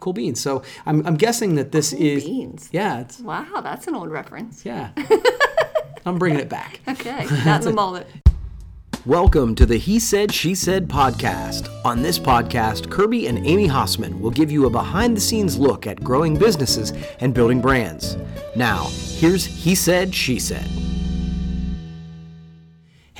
cool beans. So I'm, I'm guessing that this Cool is beans. yeah, it's Wow, that's an old reference. yeah. I'm bringing it back. Okay, not in the mullet. Welcome to the He Said, She Said podcast. On this podcast, Kirby and Amy Hossman will give you a behind the scenes look at growing businesses and building brands. Now, here's He Said, She Said.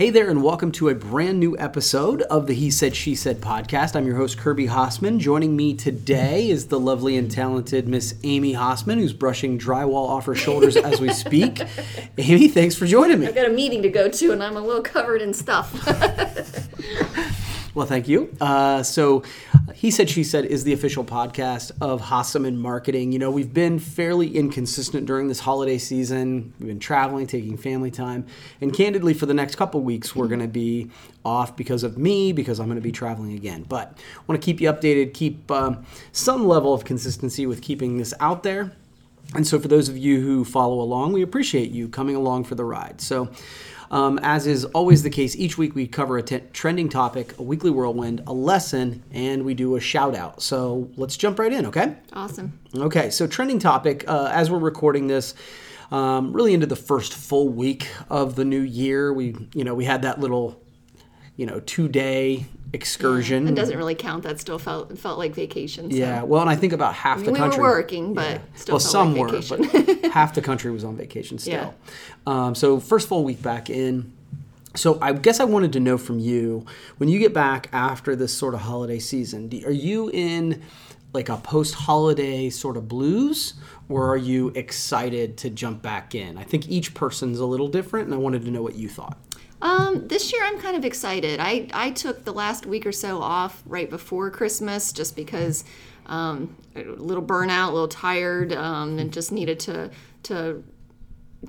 Hey there, and welcome to a brand new episode of the He Said, She Said podcast. I'm your host, Kirby Hossman. Joining me today is the lovely and talented Miss Amy Hossman, who's brushing drywall off her shoulders as we speak. Amy, thanks for joining me. I've got a meeting to go to, and I'm a little covered in stuff. Well, thank you. Uh, so, he said, she said is the official podcast of Hossman Marketing. You know, we've been fairly inconsistent during this holiday season. We've been traveling, taking family time, and candidly, for the next couple weeks, we're going to be off because of me, because I'm going to be traveling again. But I want to keep you updated, keep um, some level of consistency with keeping this out there. And so, for those of you who follow along, we appreciate you coming along for the ride. So, um, as is always the case, each week we cover a t- trending topic, a weekly whirlwind, a lesson, and we do a shout out. So, let's jump right in, okay? awesome. Okay, so trending topic, uh, as we're recording this, um, really into the first full week of the new year. We, you know, we had that little, you know, two day excursion. It doesn't really count. That still felt felt like vacation. So. Yeah, well, and I think about half the we country were working, but still well, some like were, but half the country was on vacation still. Yeah. Um, so first full week back in. So I guess I wanted to know from you when you get back after this sort of holiday season. Do, are you in like a post-holiday sort of blues, or are you excited to jump back in? I think each person's a little different, and I wanted to know what you thought. Um, this year I'm kind of excited. I, I took the last week or so off right before Christmas just because um, a little burnout, a little tired, um, and just needed to to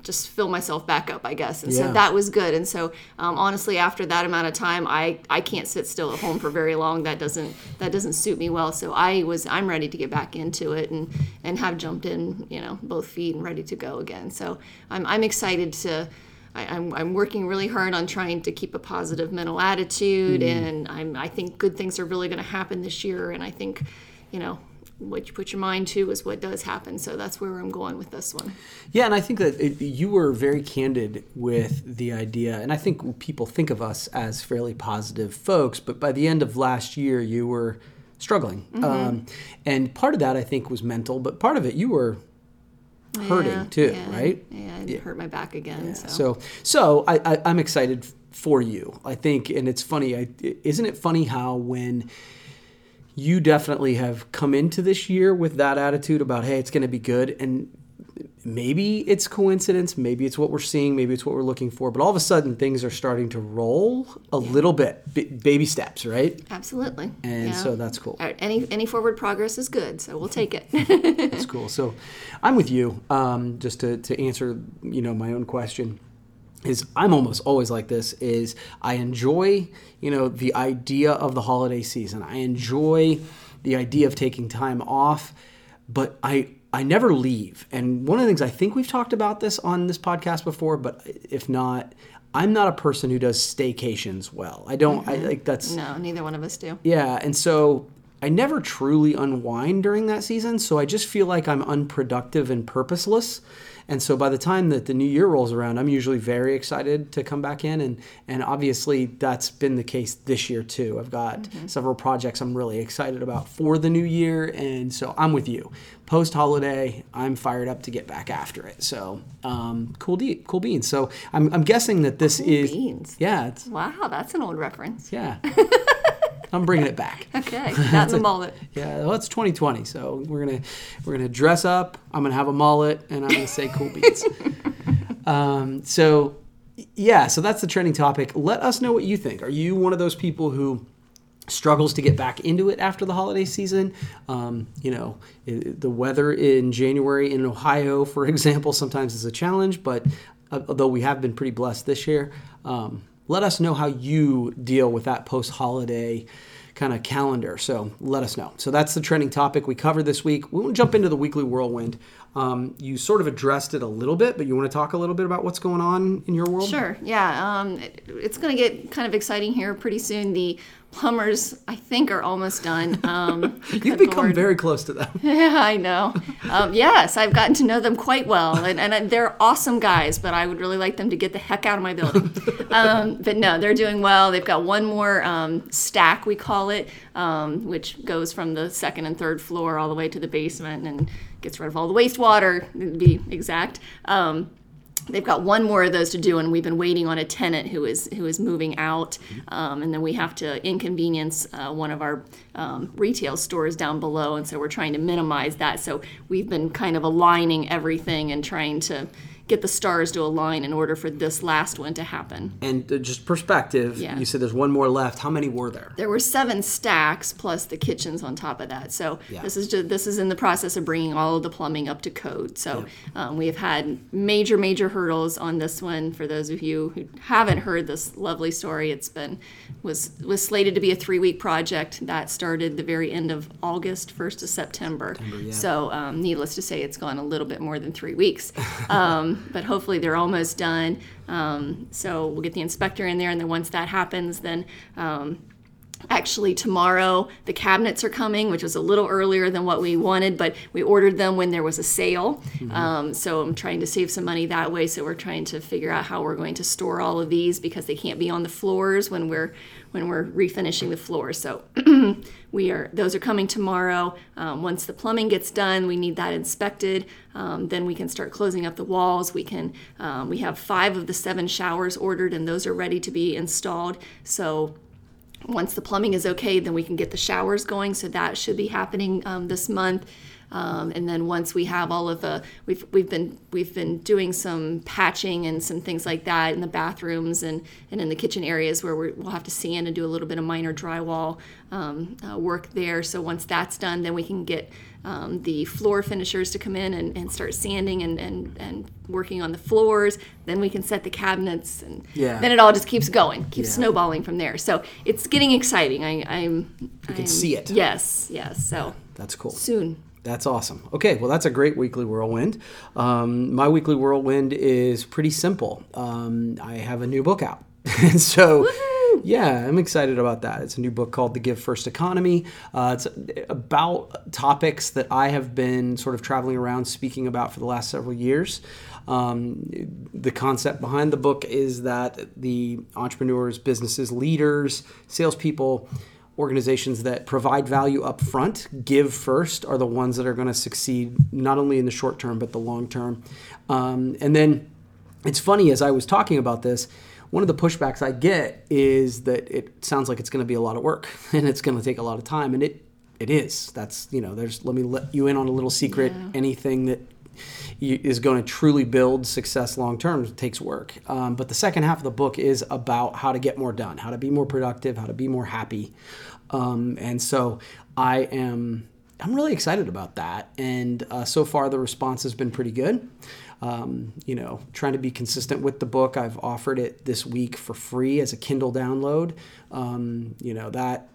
just fill myself back up, I guess. And Yeah. so that was good. And so um, honestly, after that amount of time, I, I can't sit still at home for very long. That doesn't that doesn't suit me well. So I was I'm ready to get back into it and and have jumped in, you know, both feet and ready to go again. So I'm I'm excited to. I, I'm, I'm working really hard on trying to keep a positive mental attitude, and I'm, I think good things are really going to happen this year. And I think, you know, what you put your mind to is what does happen. So that's where I'm going with this one. Yeah, and I think that it, you were very candid with the idea, and I think people think of us as fairly positive folks, but by the end of last year, you were struggling. Mm-hmm. Um, and part of that, I think, was mental, but part of it, you were hurting Yeah, too, yeah, right? Yeah, I hurt my back again. So. So, so I, I, I'm excited for you. I think, and it's funny. I, isn't it funny how when you definitely have come into this year with that attitude about, hey, it's going to be good, and maybe it's coincidence, maybe it's what we're seeing, maybe it's what we're looking for, but all of a sudden things are starting to roll a little bit, B- baby steps, right? Absolutely. And yeah. so that's cool. Right, Any any forward progress is good, so we'll take it. That's cool. So I'm with you. Um, just to, to answer, you know, my own question is I'm almost always like this is I enjoy, you know, the idea of the holiday season. I enjoy the idea of taking time off, but I I never leave. And one of the things I think we've talked about this on this podcast before, but if not, I'm not a person who does staycations well. I don't I mm-hmm. like that's no, neither one of us do. yeah, and so I never truly unwind during that season, so I just feel like I'm unproductive and purposeless. And so by the time that the new year rolls around, I'm usually very excited to come back in and and obviously that's been the case this year too. I've got several projects I'm really excited about for the new year and so I'm with you. Post holiday, I'm fired up to get back after it. So, um, cool de- cool beans. So, I'm, I'm guessing that this is beans. Yeah, it's Wow, that's an old reference. yeah. I'm bringing it back. Okay, in the mullet. Yeah, well, it's 2020, so we're gonna we're gonna dress up. I'm gonna have a mullet, and I'm gonna say cool beats. um, so, yeah, so that's the trending topic. Let us know what you think. Are you one of those people who struggles to get back into it after the holiday season? Um, you know, i the weather in January in Ohio, for example, sometimes is a challenge, but uh, although we have been pretty blessed this year, um, let us know how you deal with that post holiday kind of calendar. So let us know. So that's the trending topic we covered this week. We won't jump into the weekly whirlwind. Um, you sort of addressed it a little bit, but you want to talk a little bit about what's going on in your world? Sure. Yeah. Um, it- it's going to get kind of exciting here pretty soon. The plumbers, I think, are almost done. Um, You've become Lord. very close to them. Yeah, I know. Um, yes, I've gotten to know them quite well, and, and they're awesome guys. But I would really like them to get the heck out of my building. Um, but no, they're doing well. They've got one more um, stack, we call it, um, which goes from the second and third floor all the way to the basement and gets rid of all the wastewater, to be exact. Um, they've got one more of those to do and we've been waiting on a tenant who is who is moving out um, and then we have to inconvenience uh, one of our um, retail stores down below and so we're trying to minimize that so we've been kind of aligning everything and trying to get the stars to align in order for this last one to happen And uh, just perspective, Yeah. you said there's one more left. How many were there? there were seven stacks plus the kitchens on top of that. So Yeah. this is just this is in the process of bringing all of the plumbing up to code. So um, we have had major major hurdles on this one. For those of you who haven't heard this lovely story, it's been was was slated to be a three week project that started the very end of August, first of September. So um, needless to say, it's gone a little bit more than three weeks. Um, but hopefully they're almost done. Um, so we'll get the inspector in there, and then once that happens, then um, actually tomorrow the cabinets are coming which was a little earlier than what we wanted but we ordered them when there was a sale. Um, so i'm trying to save some money that way so we're trying to figure out how we're going to store all of these because they can't be on the floors when we're when we're refinishing the floors so we are those are coming tomorrow. Um, once the plumbing gets done we need that inspected. Um, then we can start closing up the walls. We can um, we have five of the seven showers ordered and those are ready to be installed. So once the plumbing is okay, then we can get the showers going. So that should be happening um, this month. Um, and then once we have all of the, we've we've been we've been doing some patching and some things like that in the bathrooms and and in the kitchen areas where we we'll have to sand and do a little bit of minor drywall um, uh, work there. So once that's done, then we can get um, the floor finishers to come in and, and start sanding and, and, and working on the floors. Then we can set the cabinets, and Yeah. then it all just keeps going, keeps Yeah. snowballing from there. So it's getting exciting. I, I'm. You can see it. Yes, yes. So That's cool. soon. That's awesome. Okay, well, that's a great weekly whirlwind. Um, my weekly whirlwind is pretty simple. Um, I have a new book out. and so, yeah, I'm excited about that. It's a new book called The Give First Economy. Uh, it's about topics that I have been sort of traveling around speaking about for the last several years. Um, the concept behind the book is that the entrepreneurs, businesses, leaders, salespeople, organizations that provide value up front, give first, are the ones that are going to succeed not only in the short term but the long term. Um, and then it's funny as I was talking about this, one of the pushbacks I get is that it sounds like it's going to be a lot of work and it's going to take a lot of time, and it it is. That's you know, there's let me let you in on a little secret. Yeah. Anything that you- is going to truly build success long term takes work. Um, but the second half of the book is about how to get more done, how to be more productive, how to be more happy. Um, and so I am I'm really excited about that. And uh, so far the response has been pretty good. Um, you know, trying to be consistent with the book. I've offered it this week for free as a Kindle download. Um, you know that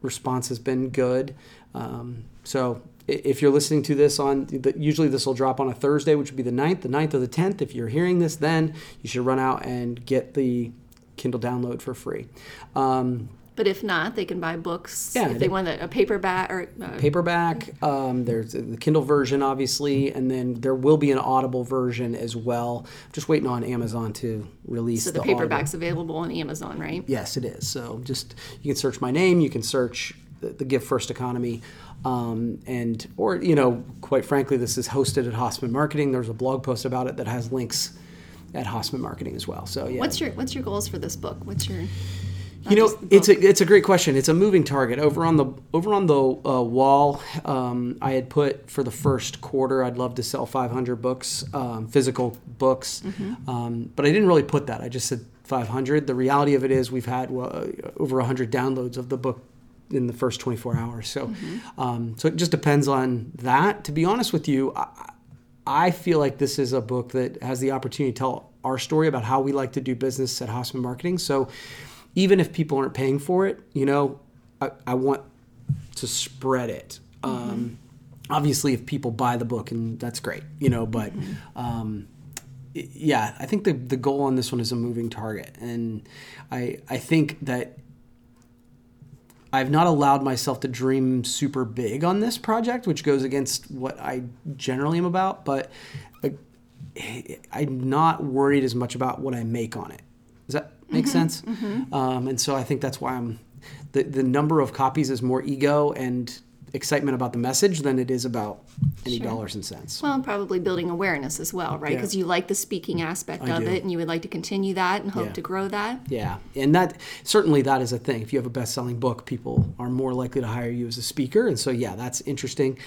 response has been good. Um, so if you're listening to this on, usually this will drop on a Thursday, which would be the 9th, the 9th or the 10th. If you're hearing this then, you should run out and get the Kindle download for free. Um, But if not, they can buy books. Yeah, if they- they want a, a paperback or uh, paperback. Um, there's the Kindle version, obviously, and then there will be an Audible version as well. Just waiting on Amazon to release so the, Audible. paperback's available on Amazon, right? Yes, it is. So just you can search my name. You can search the, the Give First Economy, um, and or you know, quite frankly, this is hosted at Hossman Marketing. There's a blog post about it that has links at Hossman Marketing as well. So yeah, What's your What's your goals for this book? What's your you know, it's a it's a great question. It's a moving target. Over on the over on the uh, wall, um, I had put for the first quarter, I'd love to sell 500 books, um, physical books, um, but I didn't really put that. I just said 500. The reality of it is, we've had well, uh, over 100 downloads of the book in the first 24 hours. So, um, so it just depends on that. To be honest with you, I, I feel like this is a book that has the opportunity to tell our story about how we like to do business at Hossman Marketing. So even if people aren't paying for it, you know, I, I want to spread it. Um, obviously, if people buy the book, and that's great, you know, but um, i- yeah, I think the, the goal on this one is a moving target. And I, I think that I've not allowed myself to dream super big on this project, which goes against what I generally am about. But uh, I'm not worried as much about what I make on it. Does that make sense? Um, and so I think that's why I'm. The, the number of copies is more ego and excitement about the message than it is about any dollars and cents. Well, and probably building awareness as well, right? Yeah. Because you like the speaking aspect I of do. it, and you would like to continue that and hope Yeah. to grow that. Yeah, and that certainly that is a thing. If you have a best-selling book, people are more likely to hire you as a speaker, and so yeah, that's interesting.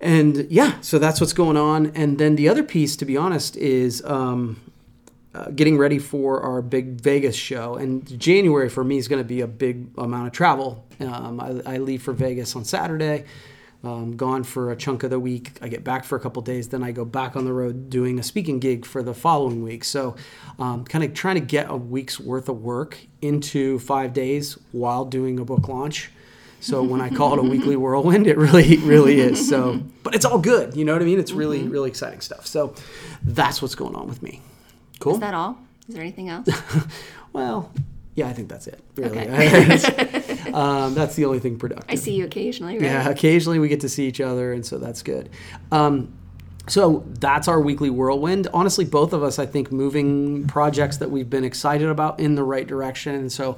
And yeah, so that's what's going on. And then the other piece, to be honest, is um, uh, getting ready for our big Vegas show. And January for me is going to be a big amount of travel. Um, I, I leave for Vegas on Saturday. Um, gone for a chunk of the week. I get back for a couple days, then I go back on the road doing a speaking gig for the following week. So, um, kind of trying to get a week's worth of work into five days while doing a book launch. So when I call it a weekly whirlwind, it really, really is. So, but it's all good. You know what I mean? It's really, really exciting stuff. So that's what's going on with me. Cool. Is that all? Is there anything else? well, yeah, I think that's it. Really, Okay. um, that's the only thing productive. I see you occasionally, right? Yeah, occasionally we get to see each other, and so that's good. Um, so that's our weekly whirlwind. Honestly, both of us, I think, moving projects that we've been excited about in the right direction, and so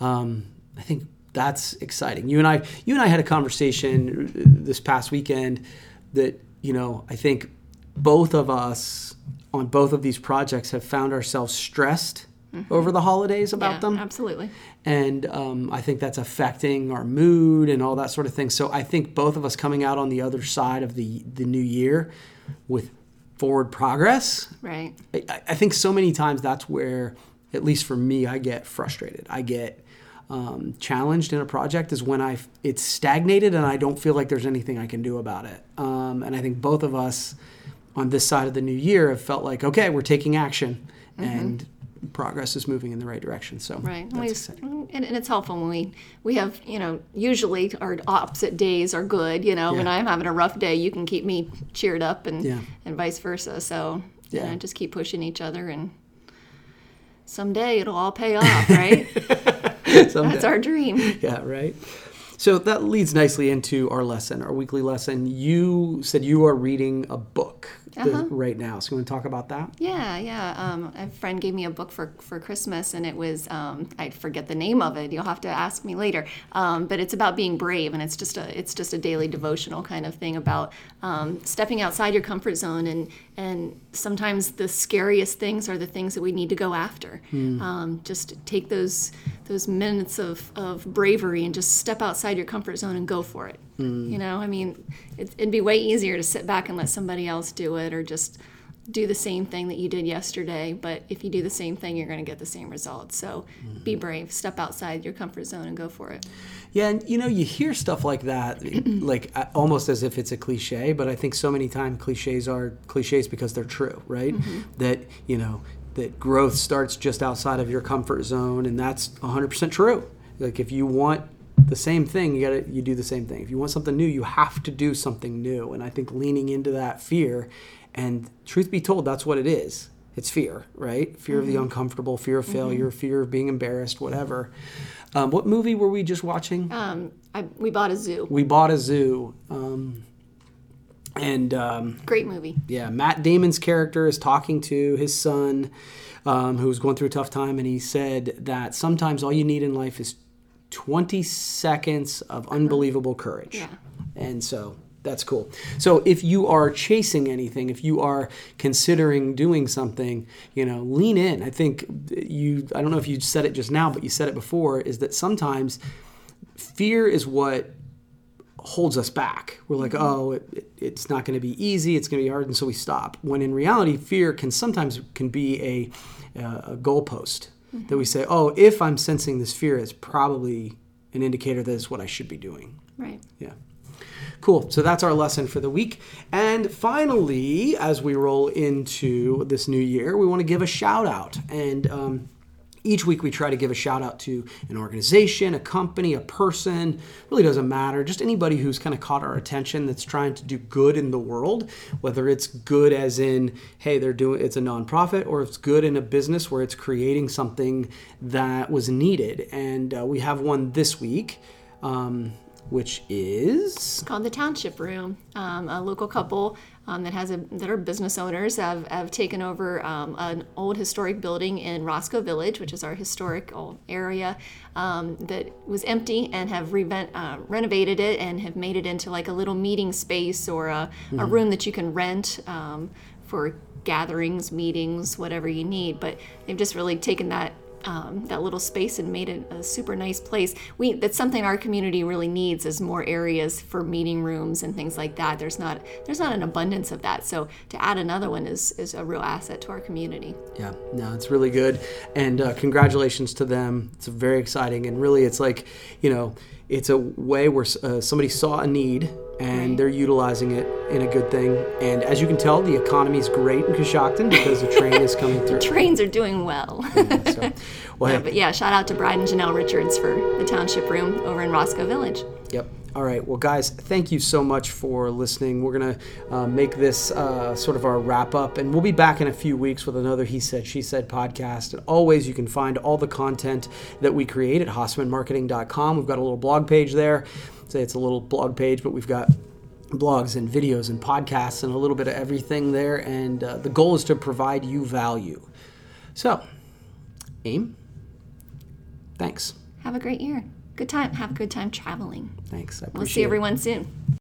um, I think that's exciting. You and I, you and I had a conversation this past weekend that you know I think both of us on both of these projects have found ourselves stressed over the holidays about Yeah, them absolutely. and um, I think that's affecting our mood and all that sort of thing. So I think both of us coming out on the other side of the the new year with forward progress. Right. I, I think so many times that's where, at least for me, I get frustrated. I get um, challenged in a project is when I it's stagnated and I don't feel like there's anything I can do about it. Um, and I think both of us on this side of the new year have felt like okay, we're taking action mm-hmm. and progress is moving in the right direction. So Right. And, and, it's helpful when we we have you know usually our opposite days are good. You know when I'm having a rough day, you can keep me cheered up, and Yeah. and vice versa. So Yeah. you know, just keep pushing each other, and someday it'll all pay off, right? That's our dream. yeah, right. So that leads nicely into our lesson, our weekly lesson. You said you are reading a book Uh-huh. right now. So you want to talk about that? Yeah, yeah. Um, a friend gave me a book for, for Christmas, and it was um, I forget the name of it. You'll have to ask me later. Um, but it's about being brave, and it's just a it's just a daily devotional kind of thing about um, stepping outside your comfort zone, and and sometimes the scariest things are the things that we need to go after. Um, just take those those minutes of, of bravery and just step outside your comfort zone and go for it. Mm. You know, I mean, it, it'd be way easier to sit back and let somebody else do it, or just do the same thing that you did yesterday, but if you do the same thing, you're going to get the same results. So mm-hmm. be brave, step outside your comfort zone and go for it. Yeah, and you know, you hear stuff like that, like uh, almost as if it's a cliche, but I think so many times cliches are cliches because they're true, right? Mm-hmm. That, you know, that growth starts just outside of your comfort zone, and that's 100% true. Like, if you want the same thing, you gotta you do the same thing. If you want something new, you have to do something new. And I think leaning into that fear, and truth be told, that's what it is. It's fear, right? Fear of the uncomfortable, fear of failure, fear of being embarrassed, whatever. Um, what movie were we just watching? Um, I, we bought a zoo. we bought a zoo um, and um, Great movie. yeah matt damon's character is talking to his son um, who's going through a tough time and he said that sometimes all you need in life is 20 seconds of unbelievable courage Yeah. and so that's cool so if you are chasing anything if you are considering doing something you know lean in i think you i don't know if you said it just now but you said it before is that sometimes fear is what holds us back. We're like, oh, it, it- it's not going to be easy. It's going to be hard, and so we stop. When in reality, fear can sometimes can be a, uh, a goalpost that we say, oh, if I'm sensing this fear, it's probably an indicator that it's what I should be doing. Right. Yeah. Cool. So that's our lesson for the week. And finally, as we roll into this new year, we want to give a shout out. And, um, Each week, we try to give a shout out to an organization, a company, a person. Really doesn't matter. Just anybody who's kind of caught our attention that's trying to do good in the world. Whether it's good as in, hey, they're doing it's a nonprofit, or it's good in a business where it's creating something that was needed. And uh, we have one this week. Um, which is called the Township Room. Um, a local couple um, that has a that are business owners have, have taken over um, an old historic building in Roscoe Village, which is our historic old area um, that was empty, and have revent, uh, renovated it and have made it into like a little meeting space or a, mm-hmm. a room that you can rent um, for gatherings, meetings, whatever you need. But they've just really taken that um, that little space and made it a super nice place. We that's something our community really needs is more areas for meeting rooms and things like that. There's not there's not an abundance of that. So to add another one is is a real asset to our community. Yeah, no, it's really good, and uh, congratulations to them. It's very exciting, and really, it's like you know it's a way where uh, somebody saw a need and they're utilizing it in a good thing. And as you can tell, the economy is great in Coshocton because the train is coming through. the trains are doing well. yeah, so, well, yeah, hey. but yeah, shout out to Brad and Janelle Richards for the township room over in Roscoe Village. Yep. All right. Well, guys, thank you so much for listening. We're going to uh, make this uh, sort of our wrap up, and we'll be back in a few weeks with another He Said, She Said podcast. And always, you can find all the content that we create at hossmanmarketing.com. We've got a little blog page there. Say it's a little blog page, but we've got blogs and videos and podcasts and a little bit of everything there. And uh, the goal is to provide you value. So, Aim, thanks. Have a great year good time. Have a good time traveling. Thanks. I appreciate We'll see it. everyone soon.